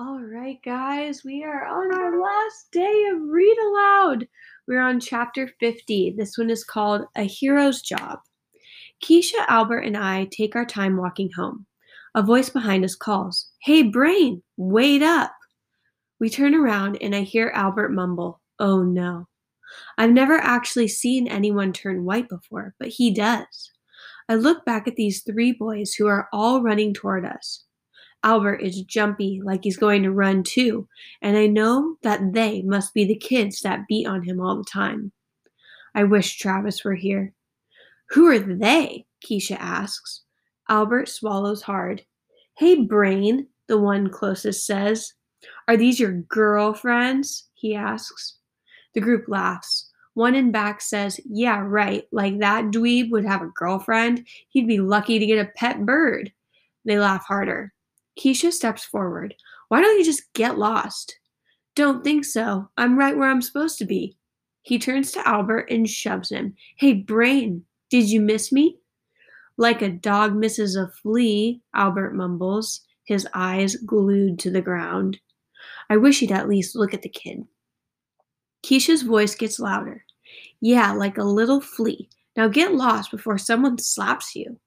All right, guys, we are on our last day of Read Aloud. We're on chapter 50. This one is called A Hero's Job. Keisha, Albert, and I take our time walking home. A voice behind us calls, Hey, Brain, wait up. We turn around and I hear Albert mumble, Oh no. I've never actually seen anyone turn white before, but he does. I look back at these three boys who are all running toward us. Albert is jumpy, like he's going to run too, and I know that they must be the kids that beat on him all the time. I wish Travis were here. Who are they? Keisha asks. Albert swallows hard. Hey, Brain, the one closest says. Are these your girlfriends? he asks. The group laughs. One in back says, Yeah, right, like that dweeb would have a girlfriend. He'd be lucky to get a pet bird. They laugh harder. Keisha steps forward. Why don't you just get lost? Don't think so. I'm right where I'm supposed to be. He turns to Albert and shoves him. Hey, Brain, did you miss me? Like a dog misses a flea, Albert mumbles, his eyes glued to the ground. I wish he'd at least look at the kid. Keisha's voice gets louder. Yeah, like a little flea. Now get lost before someone slaps you.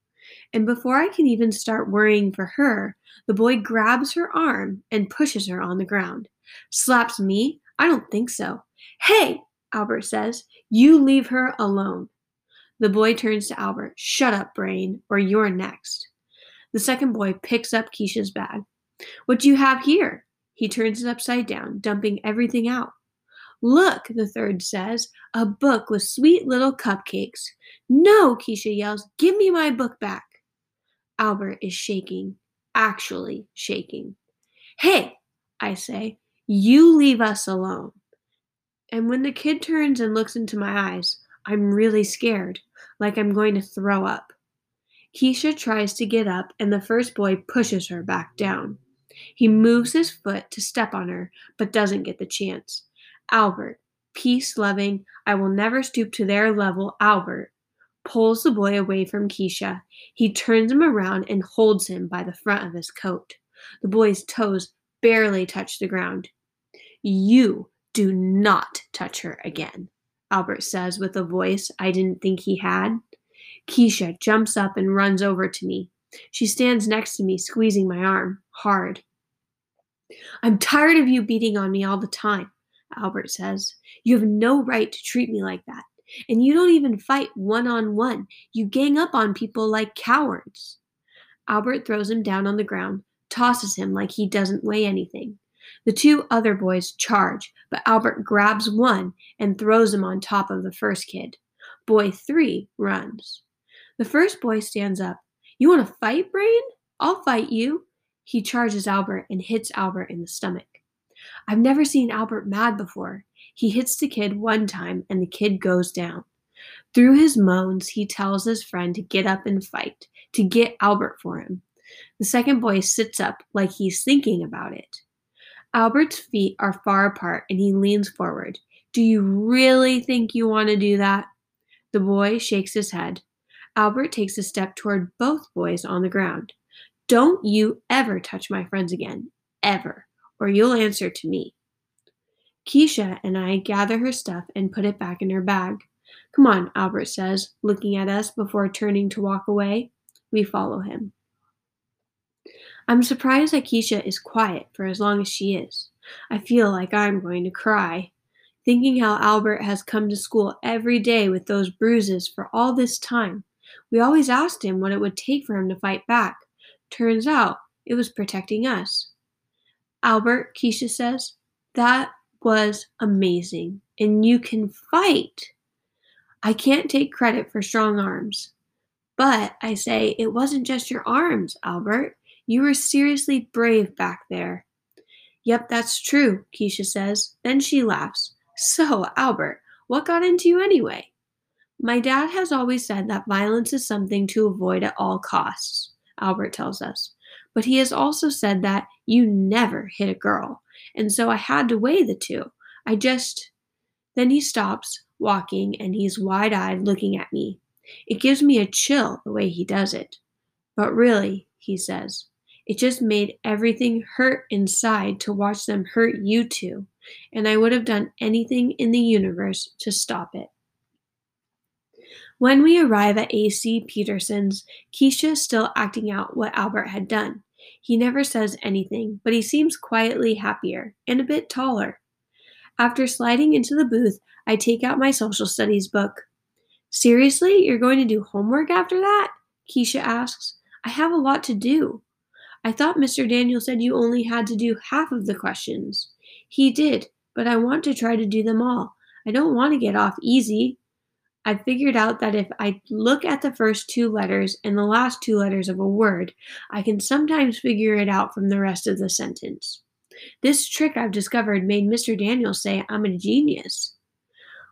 And before I can even start worrying for her, the boy grabs her arm and pushes her on the ground. Slaps me? I don't think so. Hey, Albert says, you leave her alone. The boy turns to Albert. Shut up, Brain, or you're next. The second boy picks up Keisha's bag. What do you have here? He turns it upside down, dumping everything out. Look, the third says, a book with sweet little cupcakes. No, Keisha yells, give me my book back. Albert is shaking, actually shaking. Hey, I say, you leave us alone. And when the kid turns and looks into my eyes, I'm really scared, like I'm going to throw up. Keisha tries to get up, and the first boy pushes her back down. He moves his foot to step on her, but doesn't get the chance. Albert, peace loving, I will never stoop to their level, Albert, pulls the boy away from Keisha. He turns him around and holds him by the front of his coat. The boy's toes barely touch the ground. You do not touch her again, Albert says with a voice I didn't think he had. Keisha jumps up and runs over to me. She stands next to me, squeezing my arm hard. I'm tired of you beating on me all the time, Albert says. You have no right to treat me like that. And you don't even fight one on one. You gang up on people like cowards. Albert throws him down on the ground, tosses him like he doesn't weigh anything. The two other boys charge, but Albert grabs one and throws him on top of the first kid. Boy three runs. The first boy stands up. You want to fight, Brain? I'll fight you. He charges Albert and hits Albert in the stomach. I've never seen Albert mad before. He hits the kid one time and the kid goes down. Through his moans, he tells his friend to get up and fight, to get Albert for him. The second boy sits up like he's thinking about it. Albert's feet are far apart and he leans forward. Do you really think you want to do that? The boy shakes his head. Albert takes a step toward both boys on the ground. Don't you ever touch my friends again. Ever. Or you'll answer to me. Keisha and I gather her stuff and put it back in her bag. Come on, Albert says, looking at us before turning to walk away. We follow him. I'm surprised that Keisha is quiet for as long as she is. I feel like I'm going to cry. Thinking how Albert has come to school every day with those bruises for all this time. We always asked him what it would take for him to fight back. Turns out it was protecting us. Albert, Keisha says, that was amazing. And you can fight. I can't take credit for strong arms. But I say, it wasn't just your arms, Albert. You were seriously brave back there. Yep, that's true, Keisha says. Then she laughs. So, Albert, what got into you anyway? My dad has always said that violence is something to avoid at all costs, Albert tells us. But he has also said that you never hit a girl. And so I had to weigh the two. I just. Then he stops walking and he's wide eyed looking at me. It gives me a chill the way he does it. But really, he says, It just made everything hurt inside to watch them hurt you two, and I would have done anything in the universe to stop it. When we arrive at AC Petersen's, Keisha is still acting out what Albert had done. He never says anything, but he seems quietly happier and a bit taller. After sliding into the booth, I take out my social studies book. Seriously, you're going to do homework after that? Keisha asks. I have a lot to do. I thought Mr. Daniel said you only had to do half of the questions. He did, but I want to try to do them all. I don't want to get off easy. I figured out that if I look at the first two letters and the last two letters of a word, I can sometimes figure it out from the rest of the sentence. This trick I've discovered made Mr. Daniels say I'm a genius.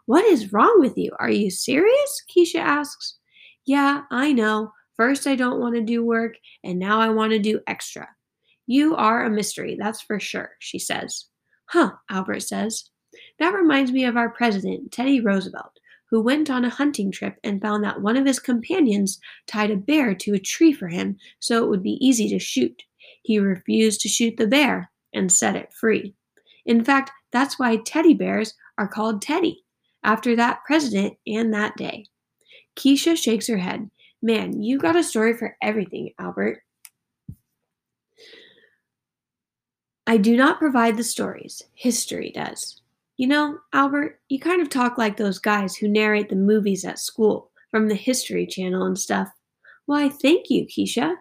What is wrong with you? Are you serious? Keisha asks. Yeah, I know. First, I don't want to do work, and now I want to do extra. You are a mystery, that's for sure, she says. Huh, Albert says. That reminds me of our president, Teddy Roosevelt who went on a hunting trip and found that one of his companions tied a bear to a tree for him so it would be easy to shoot. He refused to shoot the bear and set it free. In fact, that's why teddy bears are called Teddy, after that president and that day. Keisha shakes her head. Man, you've got a story for everything, Albert. I do not provide the stories, history does. You know, Albert, you kind of talk like those guys who narrate the movies at school from the History Channel and stuff. Why, thank you, Keisha.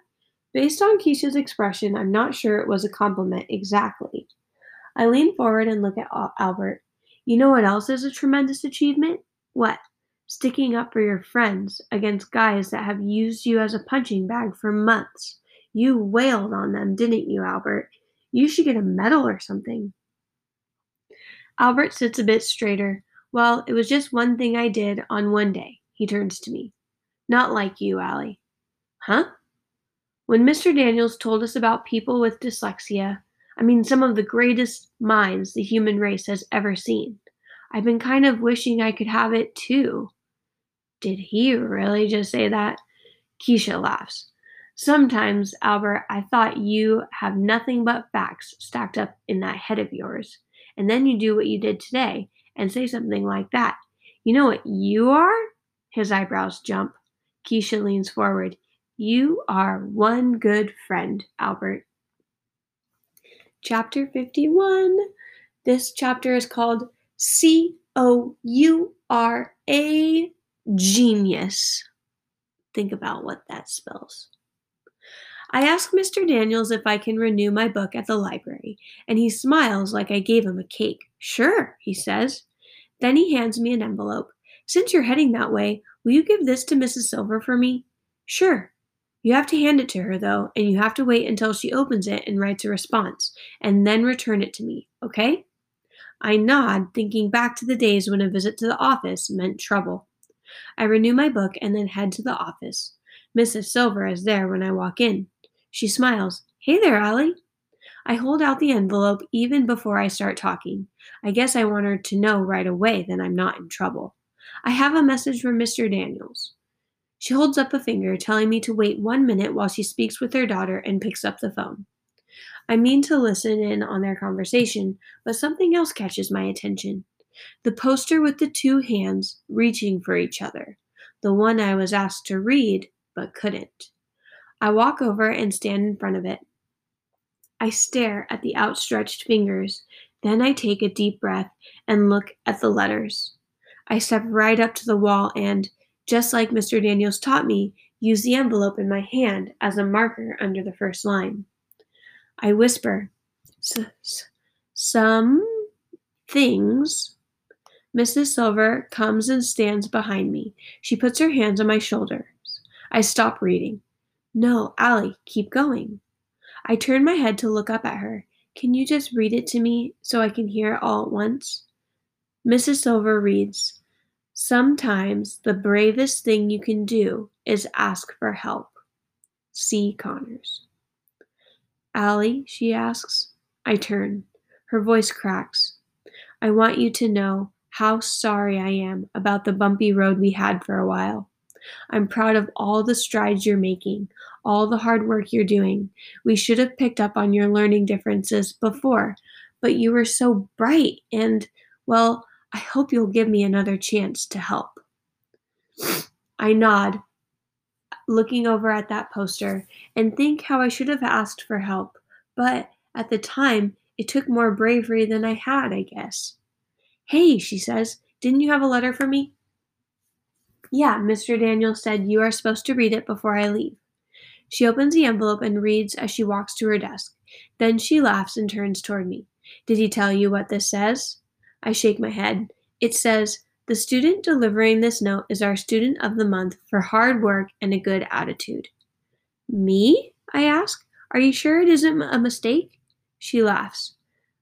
Based on Keisha's expression, I'm not sure it was a compliment exactly. I lean forward and look at Albert. You know what else is a tremendous achievement? What? Sticking up for your friends against guys that have used you as a punching bag for months. You wailed on them, didn't you, Albert? You should get a medal or something. Albert sits a bit straighter. Well, it was just one thing I did on one day. He turns to me. Not like you, Ally. Huh? When Mr. Daniels told us about people with dyslexia, I mean, some of the greatest minds the human race has ever seen, I've been kind of wishing I could have it too. Did he really just say that? Keisha laughs. Sometimes, Albert, I thought you have nothing but facts stacked up in that head of yours and then you do what you did today and say something like that. You know what you are? His eyebrows jump. Keisha leans forward. You are one good friend, Albert. Chapter 51. This chapter is called C O U R A Genius. Think about what that spells. I ask Mr. Daniels if I can renew my book at the library, and he smiles like I gave him a cake. Sure, he says. Then he hands me an envelope. Since you're heading that way, will you give this to Mrs. Silver for me? Sure. You have to hand it to her, though, and you have to wait until she opens it and writes a response, and then return it to me, okay? I nod, thinking back to the days when a visit to the office meant trouble. I renew my book and then head to the office. Mrs. Silver is there when I walk in. She smiles. Hey there, Ally. I hold out the envelope even before I start talking. I guess I want her to know right away that I'm not in trouble. I have a message from Mr. Daniels. She holds up a finger, telling me to wait one minute while she speaks with her daughter and picks up the phone. I mean to listen in on their conversation, but something else catches my attention. The poster with the two hands reaching for each other, the one I was asked to read but couldn't. I walk over and stand in front of it. I stare at the outstretched fingers. Then I take a deep breath and look at the letters. I step right up to the wall and, just like Mr. Daniels taught me, use the envelope in my hand as a marker under the first line. I whisper, Some things. Mrs. Silver comes and stands behind me. She puts her hands on my shoulders. I stop reading. No, Ally, keep going. I turn my head to look up at her. Can you just read it to me so I can hear it all at once? Mrs. Silver reads Sometimes the bravest thing you can do is ask for help. C. Connors. Ally, she asks. I turn. Her voice cracks. I want you to know how sorry I am about the bumpy road we had for a while. I'm proud of all the strides you're making, all the hard work you're doing. We should have picked up on your learning differences before, but you were so bright, and, well, I hope you'll give me another chance to help. I nod, looking over at that poster, and think how I should have asked for help, but at the time, it took more bravery than I had, I guess. Hey, she says, didn't you have a letter for me? Yeah, Mr. Daniels said you are supposed to read it before I leave. She opens the envelope and reads as she walks to her desk. Then she laughs and turns toward me. Did he tell you what this says? I shake my head. It says, The student delivering this note is our student of the month for hard work and a good attitude. Me? I ask. Are you sure it isn't a mistake? She laughs.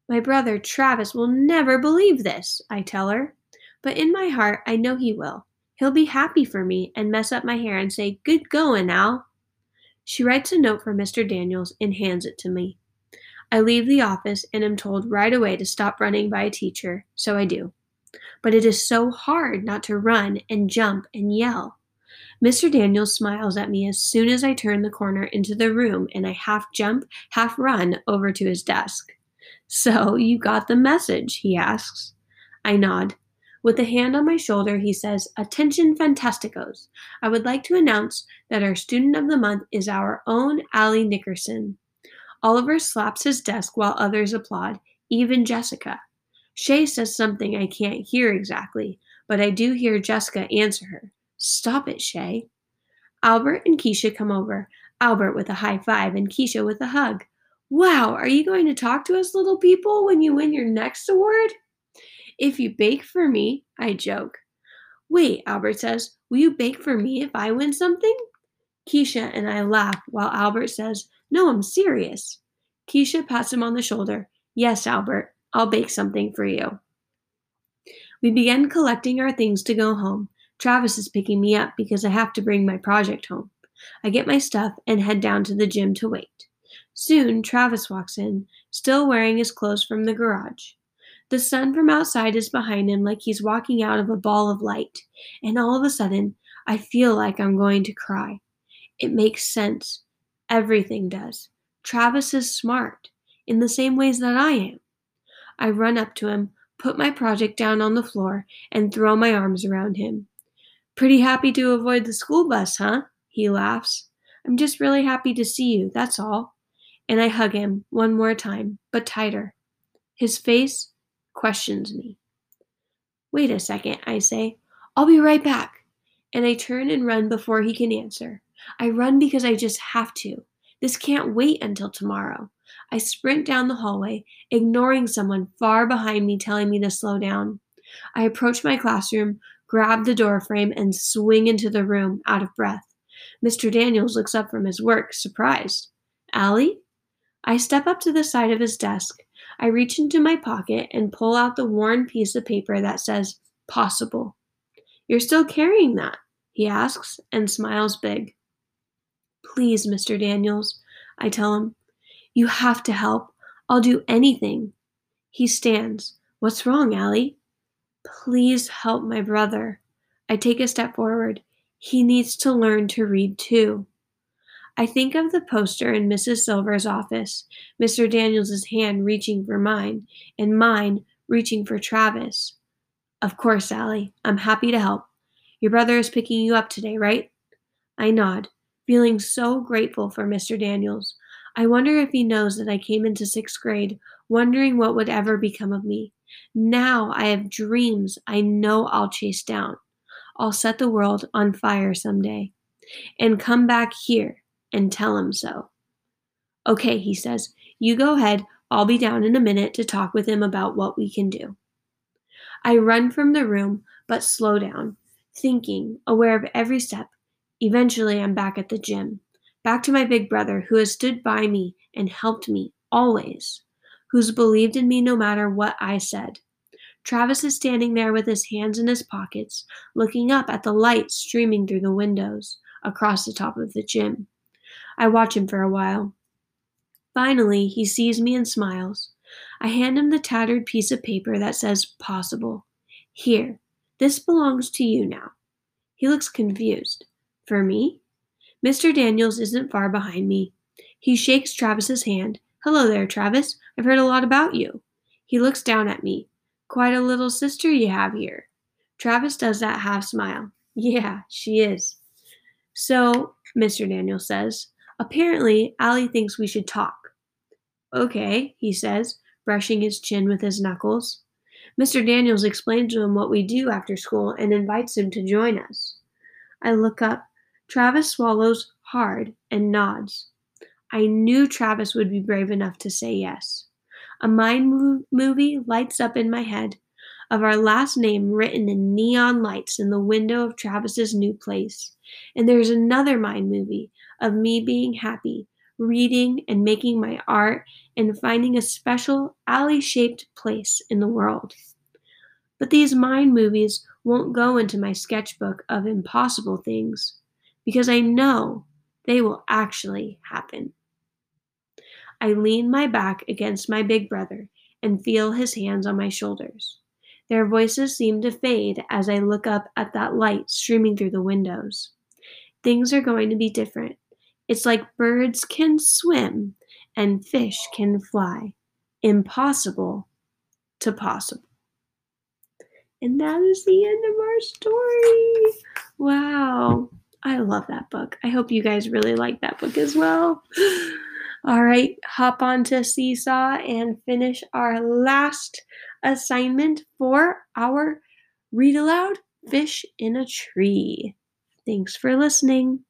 My brother Travis will never believe this, I tell her. But in my heart, I know he will. He'll be happy for me and mess up my hair and say, Good going, Al. She writes a note for Mr. Daniels and hands it to me. I leave the office and am told right away to stop running by a teacher, so I do. But it is so hard not to run and jump and yell. Mr. Daniels smiles at me as soon as I turn the corner into the room and I half jump, half run over to his desk. So, you got the message, he asks. I nod. With a hand on my shoulder, he says, Attention, Fantasticos! I would like to announce that our student of the month is our own Ally Nickerson. Oliver slaps his desk while others applaud, even Jessica. Shay says something I can't hear exactly, but I do hear Jessica answer her. Stop it, Shay. Albert and Keisha come over, Albert with a high five and Keisha with a hug. Wow, are you going to talk to us little people when you win your next award? If you bake for me, I joke. Wait, Albert says, will you bake for me if I win something? Keisha and I laugh while Albert says, No, I'm serious. Keisha pats him on the shoulder. Yes, Albert, I'll bake something for you. We begin collecting our things to go home. Travis is picking me up because I have to bring my project home. I get my stuff and head down to the gym to wait. Soon, Travis walks in, still wearing his clothes from the garage. The sun from outside is behind him like he's walking out of a ball of light, and all of a sudden, I feel like I'm going to cry. It makes sense. Everything does. Travis is smart, in the same ways that I am. I run up to him, put my project down on the floor, and throw my arms around him. Pretty happy to avoid the school bus, huh? He laughs. I'm just really happy to see you, that's all. And I hug him one more time, but tighter. His face questions me. Wait a second, I say. I'll be right back. And I turn and run before he can answer. I run because I just have to. This can't wait until tomorrow. I sprint down the hallway, ignoring someone far behind me telling me to slow down. I approach my classroom, grab the door frame, and swing into the room, out of breath. Mr. Daniels looks up from his work, surprised. Ally? I step up to the side of his desk. I reach into my pocket and pull out the worn piece of paper that says possible. You're still carrying that? He asks and smiles big. Please, Mr. Daniels, I tell him. You have to help. I'll do anything. He stands. What's wrong, Ally? Please help my brother. I take a step forward. He needs to learn to read too. I think of the poster in Mrs. Silver's office, Mr. Daniels's hand reaching for mine, and mine reaching for Travis. Of course, Ally, I'm happy to help. Your brother is picking you up today, right? I nod, feeling so grateful for Mr. Daniels. I wonder if he knows that I came into sixth grade wondering what would ever become of me. Now I have dreams I know I'll chase down. I'll set the world on fire someday and come back here and tell him so. Okay, he says, you go ahead. I'll be down in a minute to talk with him about what we can do. I run from the room, but slow down, thinking, aware of every step. Eventually, I'm back at the gym, back to my big brother who has stood by me and helped me always, who's believed in me no matter what I said. Travis is standing there with his hands in his pockets, looking up at the light streaming through the windows across the top of the gym. I watch him for a while. Finally, he sees me and smiles. I hand him the tattered piece of paper that says possible. Here, this belongs to you now. He looks confused. For me? Mr. Daniels isn't far behind me. He shakes Travis's hand. Hello there, Travis. I've heard a lot about you. He looks down at me. Quite a little sister you have here. Travis does that half smile. Yeah, she is. So, Mr. Daniels says, apparently Ally thinks we should talk. Okay, he says, brushing his chin with his knuckles. Mr. Daniels explains to him what we do after school and invites him to join us. I look up. Travis swallows hard and nods. I knew Travis would be brave enough to say yes. A mind movie lights up in my head of our last name written in neon lights in the window of Travis's new place. And there's another mind movie of me being happy, reading and making my art and finding a special alley shaped place in the world. But these mind movies won't go into my sketchbook of impossible things because I know they will actually happen. I lean my back against my big brother and feel his hands on my shoulders. Their voices seem to fade as I look up at that light streaming through the windows. Things are going to be different. It's like birds can swim and fish can fly. Impossible to possible. And that is the end of our story. Wow. I love that book. I hope you guys really like that book as well. All right, hop onto Seesaw and finish our last assignment for our read aloud fish in a tree. Thanks for listening.